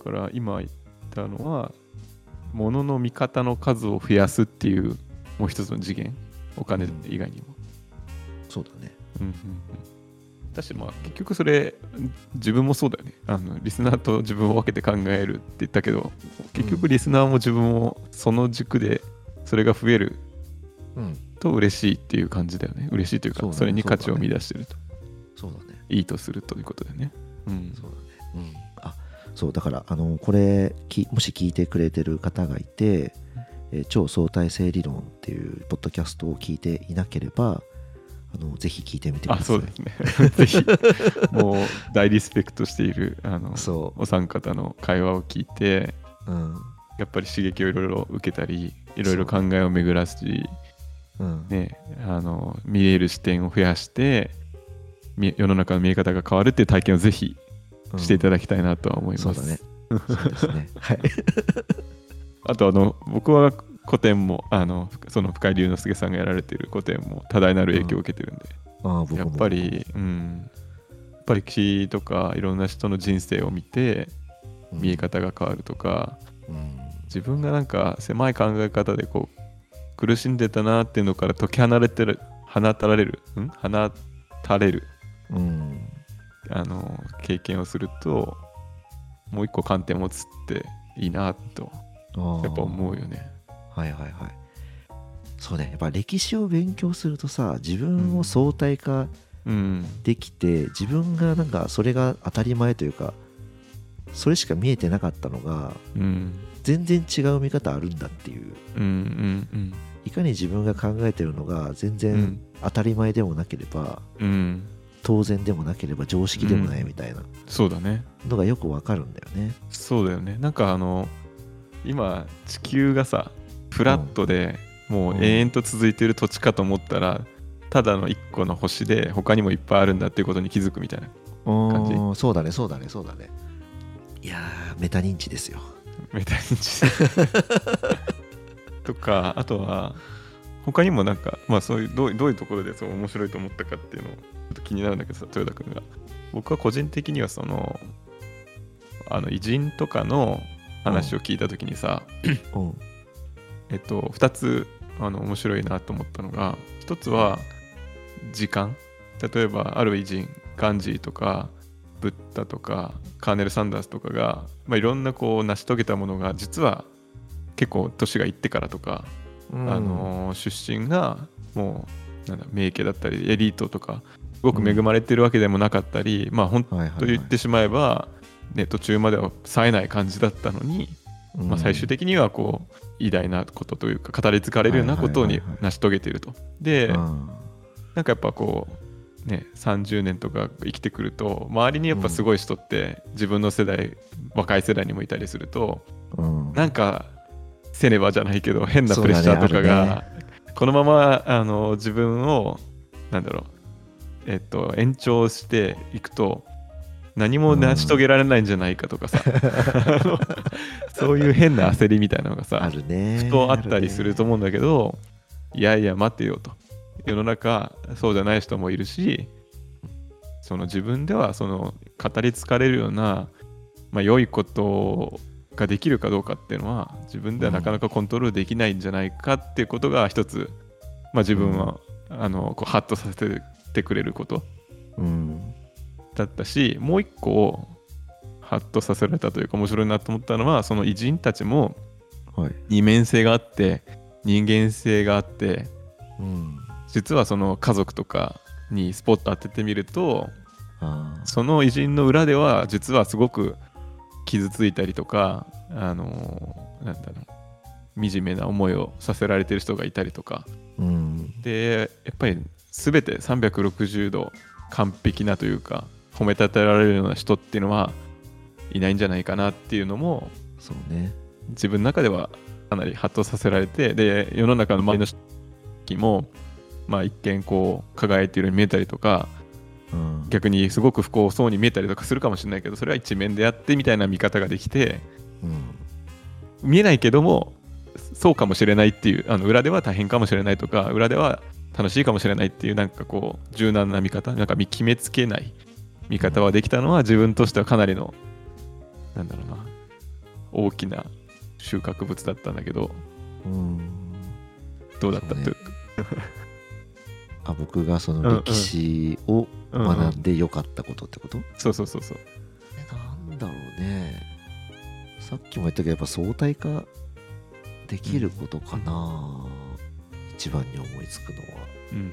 から今言ったのは物の見方の数を増やすっていうもう一つの次元。お金以外にも、そうだね。うんうんうん。だしまあ結局それ自分もそうだよね。あのリスナーと自分を分けて考えるって言ったけど結局リスナーも自分もその軸でそれが増えるうん。と嬉しいっていう感じだよね。嬉しいというかそれに価値を見出してると、そうだね。いいとするということだよね。うん。そうだね。うん。あそうだからあのこれきもし聞いてくれてる方がいて、えー超相対性理論っていうポッドキャストを聞いていなければあのぜひ聞いてみてください。あそうですね。ぜひもう大リスペクトしているあのそお三方の会話を聞いてううん。やっぱり刺激をいろいろ受けたりいろいろ考えを巡らし、うん。ね、あの見える視点を増やしてみ世の中の見え方が変わるっていう体験をぜひしていただきたいなとは思います。そうだね。ね。はい。あとあの僕は古典もあのその深井龍之介さんがやられている古典も多大なる影響を受けてるんで、ああやっぱり、うん、やっぱり歴史とかいろんな人の人生を見てうん。見え方が変わるとか、うん。自分がなんか狭い考え方でこう苦しんでたなっていうのから解き放れてる放たれるん？放たれる。うんあの経験をするともう一個観点を持つっていいなとやっぱ思うよね。はいはいはい。そうねやっぱ歴史を勉強するとさ自分を相対化うん、できて、自分がなんかそれが当たり前というかそれしか見えてなかったのがうん、全然違う見方あるんだっていう。うん、うん、うん、いかに自分が考えてるのが全う然ん、当たり前でもなければ、うん、当然でもなければ常識でもないみたいなそうだね。のがよくわかるんだよね。そうだよね。なんかあの今地球がさフラットでもう永遠と続いている土地かと思ったら、ただの一個の星で他にもいっぱいあるんだっていうことに気づくみたいな感じうんそうだねそうだねそうだね。いやーメタ認知ですよ。メタ認知 とかあとは他にもなんかまあそういうどうどういうところでそう面白いと思ったかっていうのをちょっと気になるんだけどさ豊田君が。僕は個人的にはそのあの偉人とかの話を聞いた時にさ、うん。えっと、2つあの面白いなと思ったのが1つは時間。例えばある偉人ガンジーとかブッダとかカーネル・サンダースとかが、まあ、いろんなこう成し遂げたものが実は結構年がいってからとか、うんあのー出身がもうなんだ名家だったりエリートとかすごく恵まれてるわけでもなかったり、まあ本当言ってしまえば、ね、途中までは冴えない感じだったのに、まあ、最終的にはこう偉大なことというか語り継がれるようなことに成し遂げていると。で、うん。なんかやっぱこうね30年とか生きてくると周りにやっぱすごい人って自分の世代若い世代にもいたりするとうん。なんかせねばじゃないけど変なプレッシャーとかそうだねこのままあの自分をなんだろうえっと延長していくと何も成し遂げられないんじゃないかとかさ、あ のそういう変な焦りみたいなのがさあるね。ふとあったりすると思うんだけど、いやいや待てよと。世の中そうじゃない人もいるしその自分ではその語り継がれるような、まあ、良いことができるかどうかっていうのは自分ではなかなかコントロールできないんじゃないかっていうことが一つ、まあ、自分は、あのこうハッとさせてくれることうん。だったしもう一個ハッとさせられたというか面白いなと思ったのはその偉人たちもはい。二面性があって人間性があってうん。実はその家族とかにスポット当ててみるとあその偉人の裏では実はすごく傷ついたりとかあのなんだろう惨めな思いをさせられてる人がいたりとかーうん。でやっぱり全て360度完璧なというか褒めたたえられるような人っていうのはいないんじゃないかなっていうのもそうね。自分の中ではかなりハッとさせられてで世の中の周りの人もまあ一見こう輝いているように見えたりとかうん。逆にすごく不幸そうに見えたりとかするかもしれないけどそれは一面であってみたいな見方ができてうん。見えないけどもそうかもしれないっていうあの裏では大変かもしれないとか裏では楽しいかもしれないっていうなんかこう柔軟な見方なんか見決めつけない見方はできたのは自分としてはかなりのなんだろうな大きな収穫物だったんだけどうん。どうだったって、そうあ僕がその歴史をうんうん学んでよかったことってこと、そうそうそうそう。えなんだろうね。さっきも言ったけどやっぱ相対化できることかな、一番に思いつくのは。うんうん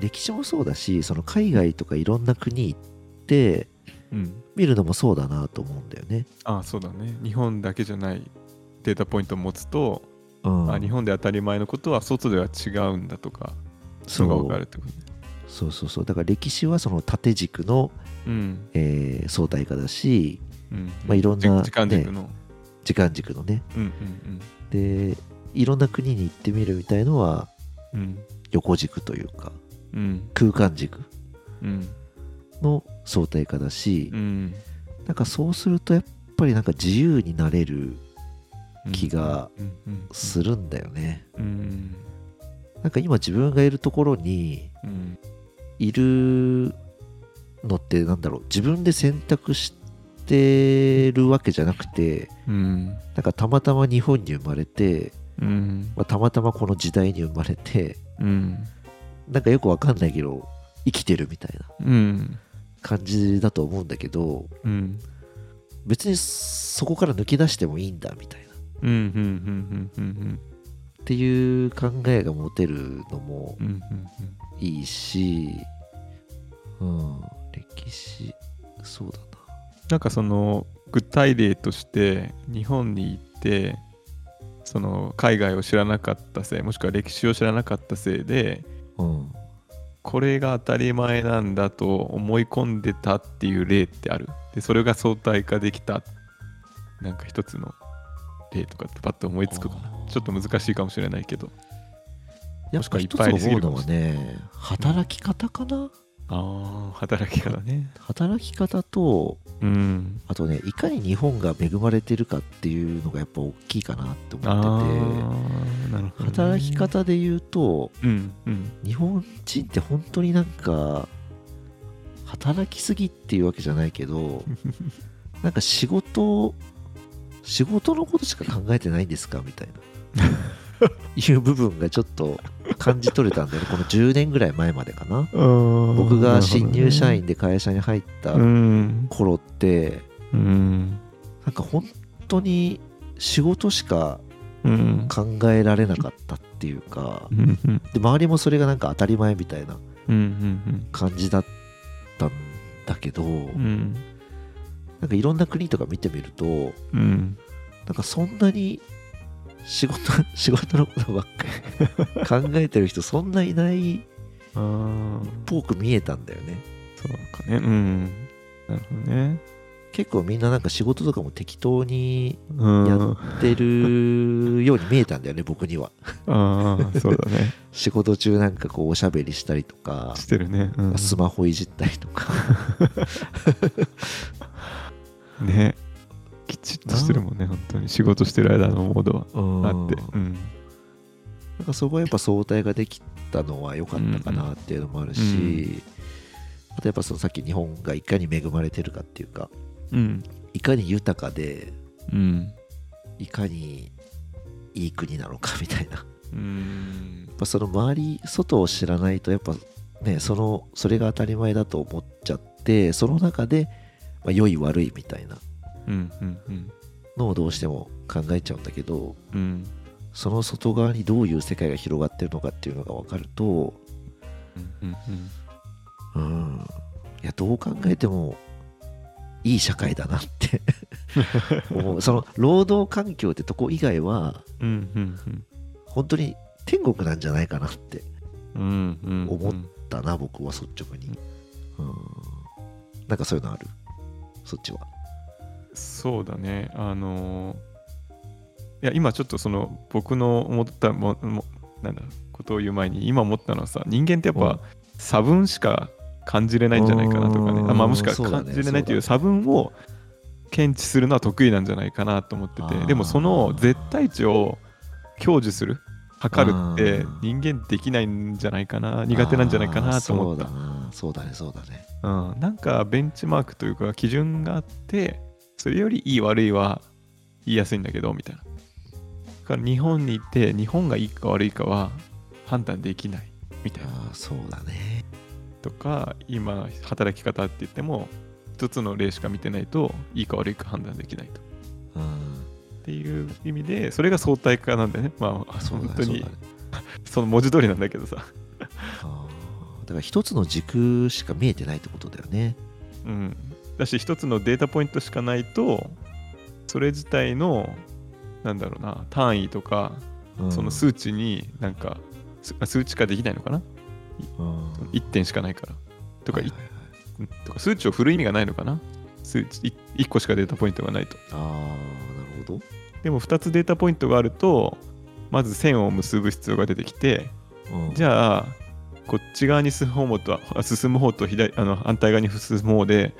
歴史もそうだしその海外とかいろんな国行ってうん。うん見るのもそうだなと思うんだよね、ああそうだね。日本だけじゃないデータポイントを持つと、うん、あ日本で当たり前のことは外では違うんだとかそのが分かうるってことねそうそうそう。だから歴史はその縦軸の、うん。えー相対化だしうん。まあいろんな時間軸の、時間軸のね。うんでいろんな国に行ってみるみたいのはうん。うん横軸というかうん。空間軸うん。の相対化だし、うん。なんかそうするとやっぱりなんか自由になれるうん気がうんうんするんだよね。うん。なんか今自分がいるところにうんいるのってなんだろう。自分で選択してるわけじゃなくてうん。なんかたまたま日本に生まれて、うん。まあ、たまたまこの時代に生まれてうん。なんかよくわかんないけど生きてるみたいなうん。感じだと思うんだけどうん。別にそこから抜け出してもいいんだみたいな。っていう考えが持てるのもいいし、うん、歴史そうだな。なんかその具体例として日本に行ってその海外を知らなかったせいもしくは歴史を知らなかったせいでうんこれが当たり前なんだと思い込んでたっていう例ってある？でそれが相対化できたなんか一つの例とかってパッと思いつくかな。ちょっと難しいかもしれないけど。やっぱ一つ思うのはね働き方かな、ああ働き方ね。働き方とうん。あとねいかに日本が恵まれてるかっていうのがやっぱ大きいかなって思ってて。ね、働き方で言うとうんうん。日本人って本当になんか働きすぎっていうわけじゃないけど なんか仕事仕事のことしか考えてないんですかみたいな。いう部分がちょっと感じ取れたんだよね。この10年ぐらい前までかな。僕僕が新入社員で会社に入ったうん。頃ってうん。なんか本当に仕事しかうん。考えられなかったっていうかで周りもそれがなんか当たり前みたいな感じだったんだけど、うん。なんかいろんな国とか見てみるとうん。なんかそんなに仕事 仕事のことばっかり。考えてる人そんないないっぽく見えたんだよね。そうかね。うん。なるほどね。結構みんななんか仕事とかも適当にうん。やってるように見えたんだよね僕には。ああそうだね。仕事中なんかこうおしゃべりしたりとか。してるね、うん、スマホいじったりとか。ねきちっとしてるもんね本当に。仕事してる間のモードは。うん。あって。うん。なんかそこはやっぱ相対ができたのは良かったかなっていうのもあるし、うん。あとやっぱそのさっき日本がいかに恵まれてるかっていうかうん。いかに豊かでうん。いかにいい国なのかみたいな。やうん。っぱその周り外を知らないとやっぱねそのそれが当たり前だと思っちゃってその中で、まあ、良い悪いみたいなのをどうしても考えちゃうんだけどうん。その外側にどういう世界が広がってるのかっていうのが分かるとうんうんうん。いやどう考えてもいい社会だなって 思う。その労働環境ってとこ以外はうんうん本当に天国なんじゃないかなって思っだな僕は率直に。うん。なんかそういうのある？そっちはそうだね。あのいや今ちょっとその僕の思ったももなんだことを言う前に今思ったのはさ人間ってやっうん。ぱ差分しか感じれないんじゃないかなとかね。うん。あ、まあ、もしくは感じれないという差分を検知するのは得意なんじゃないかなと思ってて。でもその絶対値を享受する測るって人間できないんじゃないかな苦手なんじゃないかなと思った。そうだねそうだね。うん、なんかベンチマークというか基準があってそれよりいい悪いは言いやすいんだけどみたいな。だから日本に行って日本がいいか悪いかは判断できないみたいな。ああそうだね。とか今働き方って言っても一つの例しか見てないといいか悪いか判断できないと。うん。っていう意味でそれが相対化なんだよね。まあ本当にね。その文字通りなんだけどさ。だから一つの軸しか見えてないってことだよね。うんだし一つのデータポイントしかないとそれ自体のなんだろうな単位とかうん。その数値になんかす数値化できないのかな？うん。1点しかないから。とか,、はいはいはい。うんとか数値を振る意味がないのかな？数値1個しかデータポイントがないと。ああなるほど。でも2つデータポイントがあるとまず線を結ぶ必要が出てきてうん。じゃあこっち側に進む方とあ進む方と左あの反対側に進む方でうん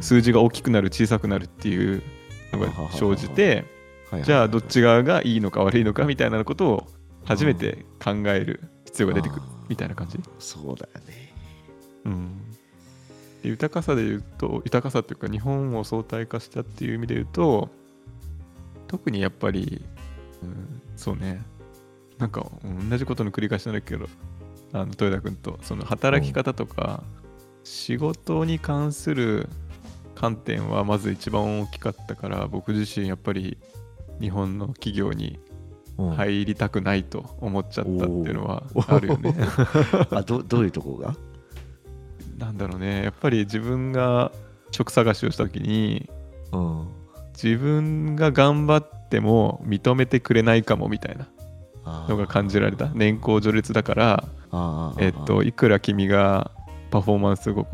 数字が大きくなる小さくなるっていうのが生じてじゃあどっち側がいいのか悪いのかみたいなことを初めて考える必要が出てくるみたいな感じ？そうだよね。うん、で豊かさで言うと豊かさっていうか日本を相対化したっていう意味で言うと特にやっぱり、うん、そうね。なんかうん同じことの繰り返しなんだけどあの豊田君とその働き方とか仕事に関する観点はまず一番大きかったから僕自身やっぱり日本の企業にうん。入りたくないと思っちゃったっていうのはあるよね。あどどういうとこが？なんだろうね。やっぱり自分が職探しをした時にうん。自分が頑張っても認めてくれないかもみたいなのが感じられた。年功序列だからえっといくら君がパフォーマンスが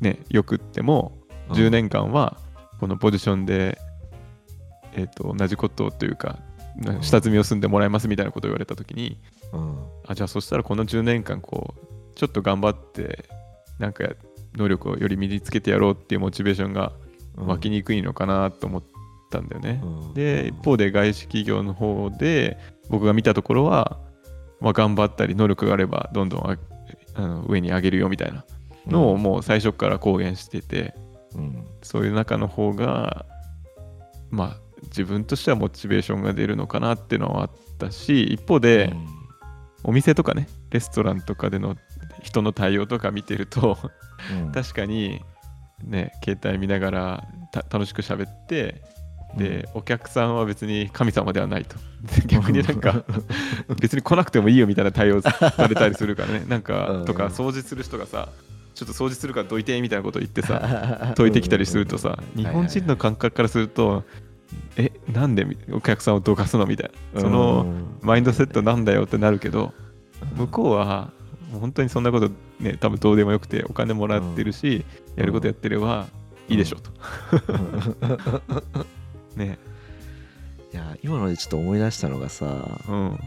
ねよくってもうん。10年間はこのポジションでえっと同じことというかな下積みを済んでもらいますみたいなことを言われた時にうん。あじゃあそしたらこの10年間こうちょっと頑張ってなんか能力をより身につけてやろうっていうモチベーションがうん。湧きにくいのかなと思ったんだよね。うん。で一方で外資企業の方で僕が見たところは、まあ、頑張ったり能力があればどんどんああの上に上げるよみたいなのをもう最初から公言しててうん。そういう中の方がまあ自分としてはモチベーションが出るのかなっていうのはあったし一方で、お店とかねレストランとかでの人の対応とか見てるとうん。確かにね携帯見ながらた楽しく喋ってで、お客さんは別に神様ではないと。で逆になんか別に来なくてもいいよみたいな対応されたりするからね。なんうんかとか掃除する人がさちょっと掃除するからどいてみたいなこと言ってさ 解いてきたりするとさ日本人の感覚からするとえなんでお客さんをどかすのみたいな。そのマインドセットなんだよってなるけど向こうは本当にそんなことね多分どうでもよくてお金もらってるし、やることやってればいいでしょと、ね。いや今のでちょっと思い出したのがさうん。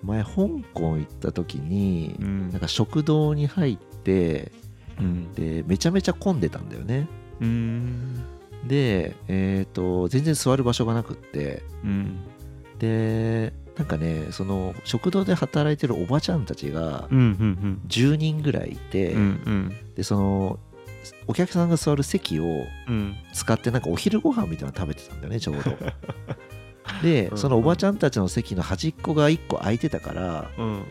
前香港行った時にうん。なんか食堂に入ってうん。でめちゃめちゃ混んでたんだよね。うん。でえっ、と全然座る場所がなくって。うん。でなんかねその食堂で働いてるおばちゃんたちがうんうん10人ぐらいいて、うんうん。でそのお客さんが座る席をうん。使ってなんかお昼ご飯みたいなの食べてたんだよねちょうど。でうん。そのおばちゃんたちの席の端っこが1個空いてたからうん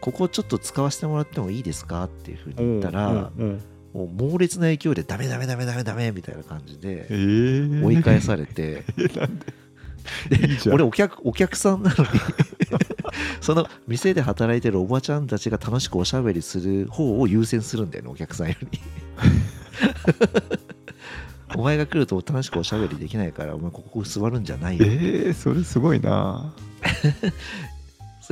ここちょっと使わせてもらってもいいですかっていうふうに言ったら、うんもう猛烈な勢いでダメダメダメダメダメみたいな感じでえ。ー、追い返されて。なんで？俺お客お客さんなのに その店で働いてるおばちゃんたちが楽しくおしゃべりする方を優先するんだよねお客さんより。お前が来ると楽しくおしゃべりできないからお前ここ座るんじゃないよ。えー、それすごいな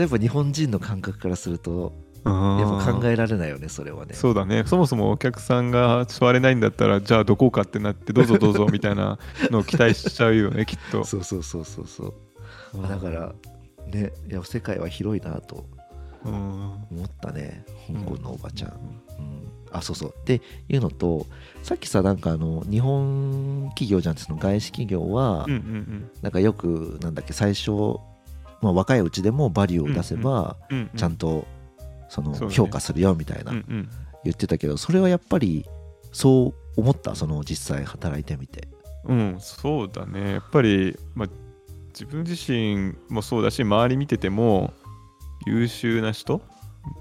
やっぱ日本人の感覚からするとややっぱ考えられないよねそれはね。そうだね。そもそもお客さんが座れないんだったらじゃあどこかってなってどうぞ どうぞみたいなのを期待しちゃうよねきっと。そうそうそうそうそう。まあだからねいや世界は広いなとうん思ったね香港のおばちゃん、うん。あそうそう。っていうのとさっきさなんかあの日本企業じゃんその外資企業は、うんうん。なんかよくなんだっけ最初、まあ、若いうちでもバリューを出せば、ちゃんとその評価するよみたいな。言ってたけどそれはやっぱりそう思ったその実際働いてみて。うん、そうだね。やっぱり、まあ、自分自身もそうだし、周り見てても、優秀な人、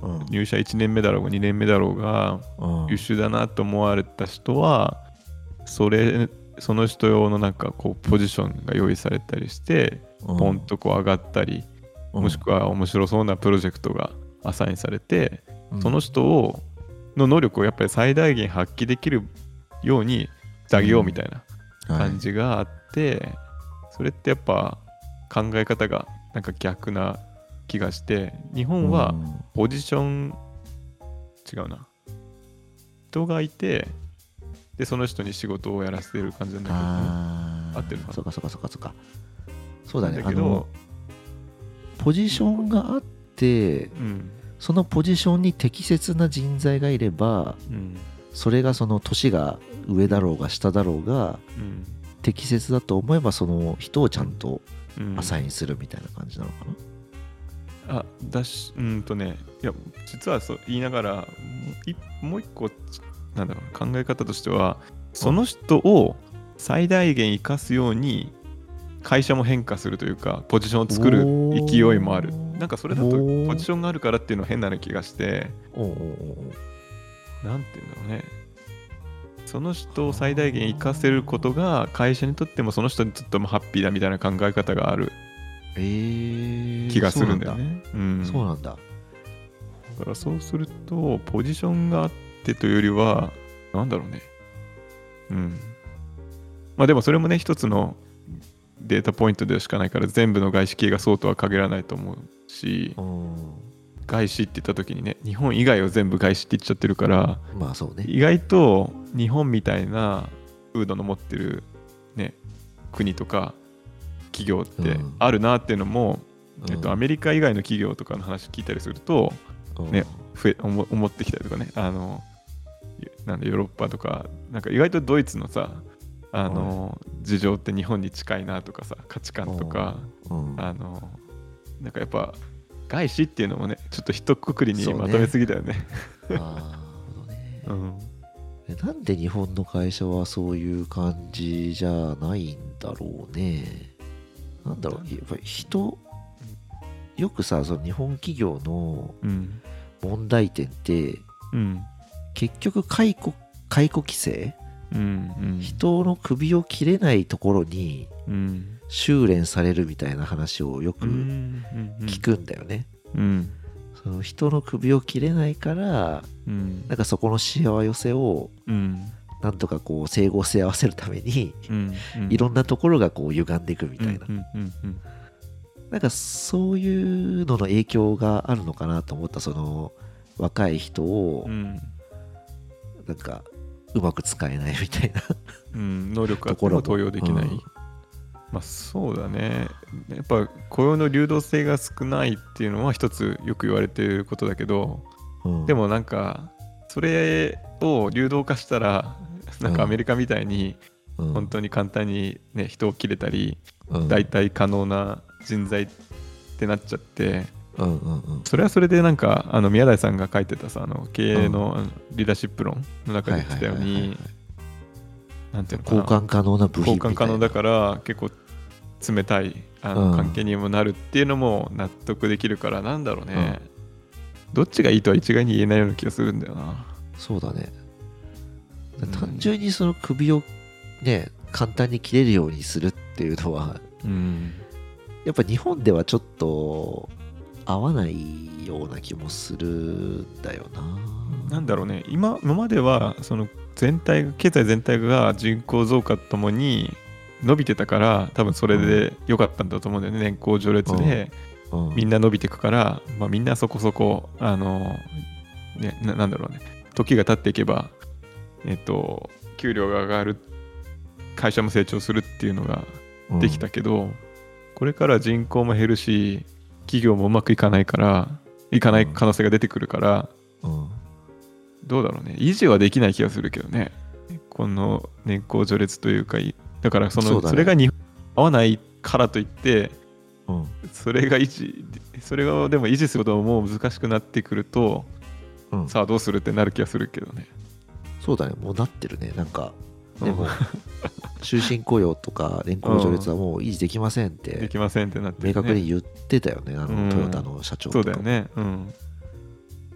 うん。入社1年目だろうが2年目だろうが、うん。優秀だなと思われた人は、それ、その人用のなんかこうポジションが用意されたりして、ポンとこう上がったり、もしくは面白そうなプロジェクトがアサインされて、うん。その人をの能力をやっぱり最大限発揮できるようにしてあげようみたいな感じがあって、それってやっぱ考え方がなんか逆な気がして日本はポジション違うな。人がいてでその人に仕事をやらせてる感じなんだけど、あー。合ってるかな。そうかそうかそうかそうか。そうだね。だけどあのポジションがあってうん。そのポジションに適切な人材がいればうん。それがその年が上だろうが下だろうがうん。適切だと思えばその人をちゃんとうん。アサインするみたいな感じなのかな、あだしうんとねいや実はそう言いながらもういもう一個なんだろう考え方としてはその人を最大限生かすように会社も変化するというかポジションを作る勢いもある。なんかそれだとポジションがあるからっていうのは変な気がしておうおうおうおうなんていうんだろうね。その人を最大限生かせることが会社にとってもその人にとってもハッピーだみたいな考え方があるえー、気がするんだよね。うんそうなんだ。だからそうすると、ポジションがあってというよりは、なんだろうね。うん。まあでもそれもね、一つのデータポイントでしかないから、全部の外資系がそうとは限らないと思うし、うん外資って言った時にね、日本以外を全部外資って言っちゃってるから、まあそうね意外と日本みたいな風土の持ってるね、国とか企業ってうんあるなっていうのも、えっと、うんアメリカ以外の企業とかの話聞いたりすると、うんね増え思思ってきたりとかねあのなんでヨーロッパとかなんか意外とドイツのさあの、事情って日本に近いなとかさ価値観とか、うん。あのなんかやっぱ外資っていうのもねちょっと一括りにまとめすぎだよね。あーなるほどね。うん。えなんで日本の会社はそういう感じじゃないんだろうね。なんだろう、やっぱり人、よくさ、その日本企業のうん。問題点って、うん結局解雇、解雇規制、うんうん。人の首を切れないところにうん。修練されるみたいな話をよくうん聞くんだよね。うん。その人の首を切れないから、うん。なんかそこのしわ寄せをうん。なんとかこう整合性合わせるために、うんうん。いろんなところがこう歪んでいくみたいな、うんうんうん。なんかそういうのの影響があるのかなと思ったその若い人をうんなんかうまく使えないみたいな。うん、能力があってところも。も登用できない、うん。まあそうだね。やっぱ雇用の流動性が少ないっていうのは一つよく言われていることだけどうん。でもなんかそれを流動化したらなんかアメリカみたいにうん。本当に簡単に、ね、人を切れたりうん。代替可能な人材ってなっちゃってうんうんうん。それはそれでなんかあの宮台さんが書いてたさあの経営のリーダーシップ論の中で言ってたようになんていうのかな。交換可能な部品交換可能だから結構冷たいあの、うん。関係にもなるっていうのも納得できるからなんだろうね、どっちがいいとは一概に言えないような気がするんだよな。そうだね。うん。単純にその首をね簡単に切れるようにするっていうのはうん。やっぱ日本ではちょっと合わないような気もするんだよな。なんだろうね。今今まではその全体が経済全体が人口増加ともに伸びてたから多分それで良かったんだと思うんだよね。年功序列でうん。みんな伸びていくから、まあ、みんなそこそこあのねななんだろうね。時が経っていけばえっと給料が上がる会社も成長するっていうのができたけど、これから人口も減るし企業もうまくいかないからいかない可能性が出てくるから、うん。どうだろうね。維持はできない気がするけどね。この年功序列というかいだからそのそ,、ね。れが日本合わないからといってうん。それが維持それがでも維持することももう難しくなってくるとうん。さあどうするってなる気がするけどね。そうだね。もうなってるね。なんかでも、うん終身雇用とか年功序列はもう維持できませんっでてきませんってなって明確に言ってたよねあうん。のトヨタの社長とか。そうだよね。うん。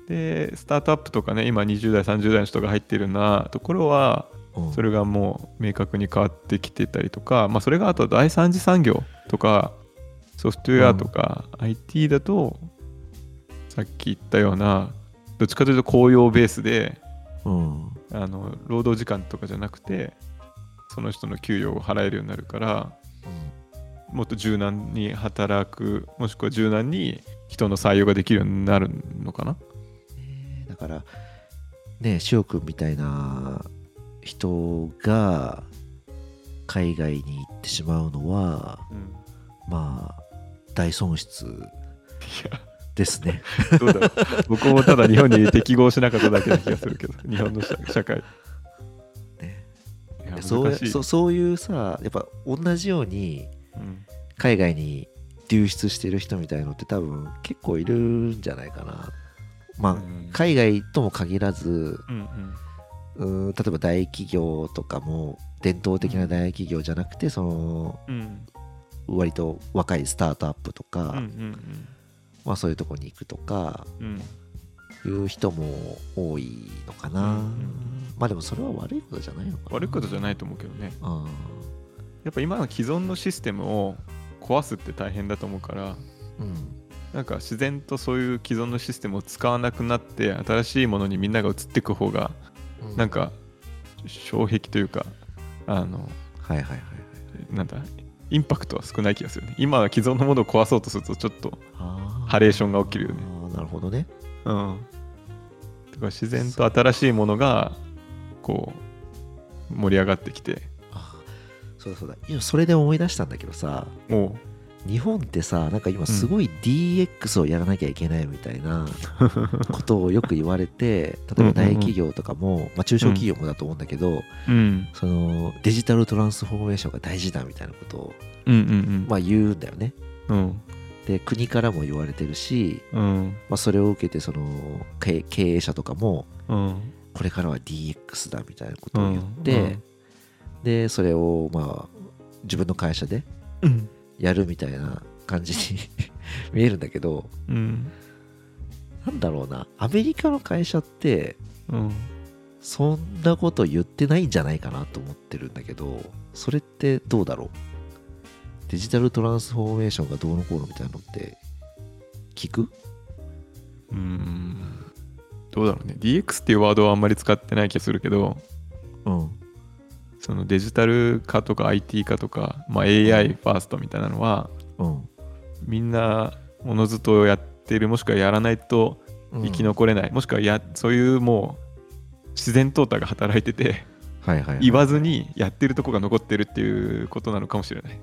でスタートアップとかね今20代30代の人が入ってるようなところはうん。それがもう明確に変わってきてたりとか、まあ、それがあと第三次産業とかソフトウェアとか IT だとさっき言ったようなどっちかというと雇用ベースでうんあの労働時間とかじゃなくてその人の給与を払えるようになるからもっと柔軟に働くもしくは柔軟に人の採用ができるようになるのかな？ねだからね翔くんみたいな人が海外に行ってしまうのはうん。まあ大損失。いですね。やどうだろう。僕もただ日本に適合しなかっただけな気がするけど 日本の社社会。ね。そうそそういうさやっぱ同じようにうん。海外に流出してる人みたいのって多分結構いるんじゃないかな。まあ、うん。海外とも限らずうんうーん例えば大企業とかも伝統的な大企業じゃなくてそのうん。うん割と若いスタートアップとか、うんうんまあ、そういうとこに行くとかうん。うんいう人も多いのかな、うんうんまあでもそれは悪いことじゃないのかな。悪いことじゃないと思うけどね。あやっぱ今の既存のシステムを壊すって大変だと思うからーうん。なんか自然とそういう既存のシステムを使わなくなって新しいものにみんなが移っていく方がうん。なんか障壁というかあのはいはいはいはい。なんだインパクトは少ない気がするね。今は既存のものを壊そうとするとちょっとあハレーションが起きるよね。なるほどね。うん。だから自然と新しいものがこう盛り上がってきて。そうだそうだ。今それで思い出したんだけどさ。も日本ってさなんか今すごい DX をやらなきゃいけないみたいな ことをよく言われて例えば大企業とかも、まあ、中小企業もだと思うんだけど、ううん。そのデジタルトランスフォーメーションが大事だみたいなことを、うんうんまあ、言うんだよね。うん。で国からも言われてるし、うん。まあ、それを受けてその経経営者とかもうん。これからは DX だみたいなことを言って、うん。でそれをまあ自分の会社でうんやるみたいな感じに 見えるんだけどうんなんだろうなアメリカの会社ってうんそんなこと言ってないんじゃないかなと思ってるんだけどそれってどうだろう？デジタルトランスフォーメーションがどうのこうのみたいなのって聞く？うんどうだろうね。DX っていうワードはあんまり使ってない気がするけどうんそのデジタル化とか IT 化とか、まあ、AI ファーストみたいなのはうん。みんなおのずとやってるもしくはやらないとうん。生き残れない、もしくはやそういうもう自然淘汰が働いててはいはい、はい、言わずにやってるとこが残ってるっていうことなのかもしれない。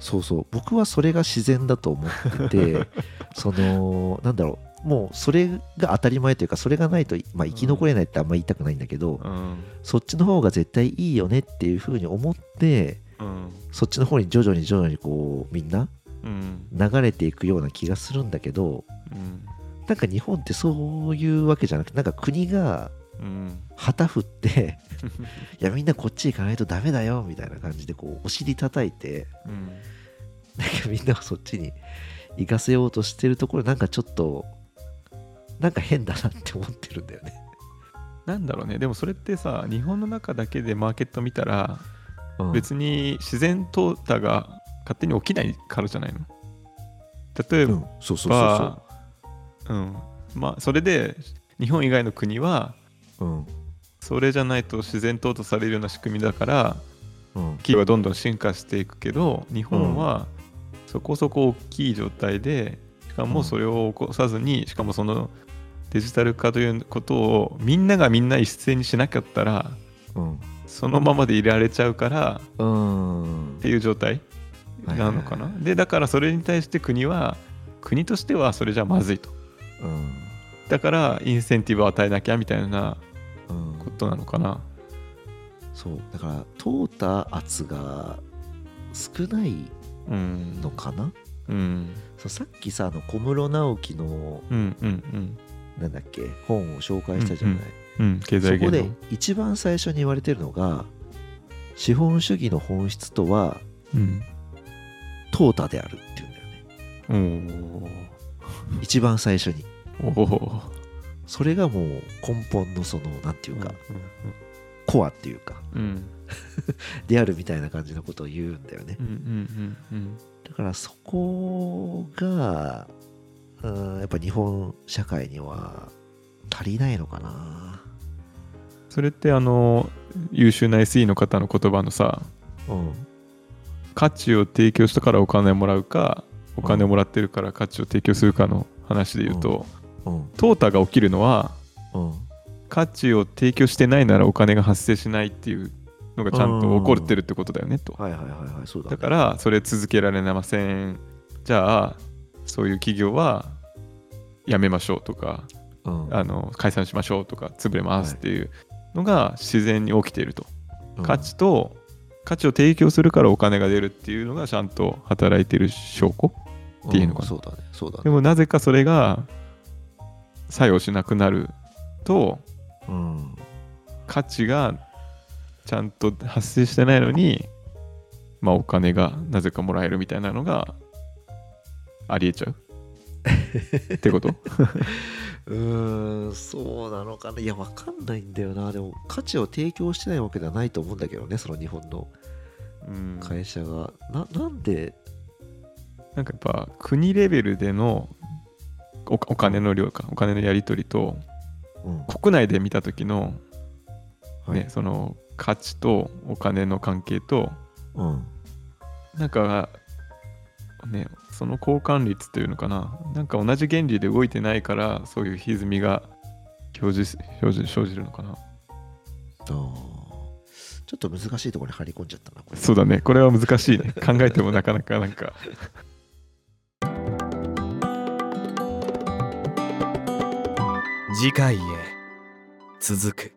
そうそう。僕はそれが自然だと思ってて そのなんだろうもうそれが当たり前というかそれがないと、まあ、生き残れないってあんま言いたくないんだけど、うん。そっちの方が絶対いいよねっていうふうに思ってうん。そっちの方に徐々に徐々にこうみんなうん。流れていくような気がするんだけどうん。なんか日本ってそういうわけじゃなくてなんか国がうん。旗振って いやみんなこっち行かないとダメだよみたいな感じでこうお尻叩いてうん。なんかみんなをそっちに行かせようとしてるところなんかちょっとなんか変だなって思ってるんだよね。なんだろうね。でもそれってさ日本の中だけでマーケット見たらうん。別に自然淘汰が勝手に起きないからじゃないの？例えば、うん、そうそうそうう。ん。まあそれで日本以外の国はそう。うん。それじゃないと自然淘汰されるような仕組みだからうん。企業がどんどん進化していくけど日本はそこそこ大きい状態でしかもそれを起こさずにしかもそのデジタル化ということをみんながみんな一斉にしなかったらうんそのままでいられちゃうからうんっていう状態なのかな。でだからそれに対して国は国としてはそれじゃまずいと。うんだからインセンティブを与えなきゃみたいなうんことなのかな。そうだから淘汰圧が少ないうん。のかな、うん。そうさっきさあの小室直樹のうんうんうん。なんだっけ本を紹介したじゃない、うん。経そこで。一番最初に言われてるのが資本主義の本質とはうん。淘汰であるっていうんだよね。お一番最初に。それがもう根本のそのなんていうか、コアっていうかうんうん。であるみたいな感じのことを言うんだよね。うんうんうんだからそこがうんやっぱ日本社会には足りないのかな。それってあの優秀な SE の方の言葉のさうん。価値を提供したからお金をもらうかお金をもらってるから価値を提供するかの話で言うと、うん。淘汰が起きるのはうん。価値を提供してないならお金が発生しないっていうのがちゃんと起こってるってことだよねと。はいはいはいはいそうだ、ね、だからそれ続けられません。じゃあそういう企業はやめましょうとかうん。あの解散しましょうとか潰れますっていうのが自然に起きていると、うん。価値と価値を提供するからお金が出るっていうのがちゃんと働いてる証拠っていうのかな。うんそうだねそうだね。でもなぜかそれが作用しなくなるとうん。価値がちゃんと発生してないのにまあお金がなぜかもらえるみたいなのがありえちゃう？ってこと？うーんそうなのかな。いやわかんないんだよな。でも価値を提供してないわけではないと思うんだけどねその日本のうん。会社が、ななんで？なんかやっぱ国レベルでのおお金の量かお金のやり取りとうん。国内で見た時の、はい。ねその価値とお金の関係とうん。なんかねその交換率っていうのかな。なんか同じ原理で動いてないからそういう歪みが表示表示生じるのかな。ちょっと難しいところに張り込んじゃったなこれ。そうだね。これは難しいね。考えてもなかなかなんか。次回へ続く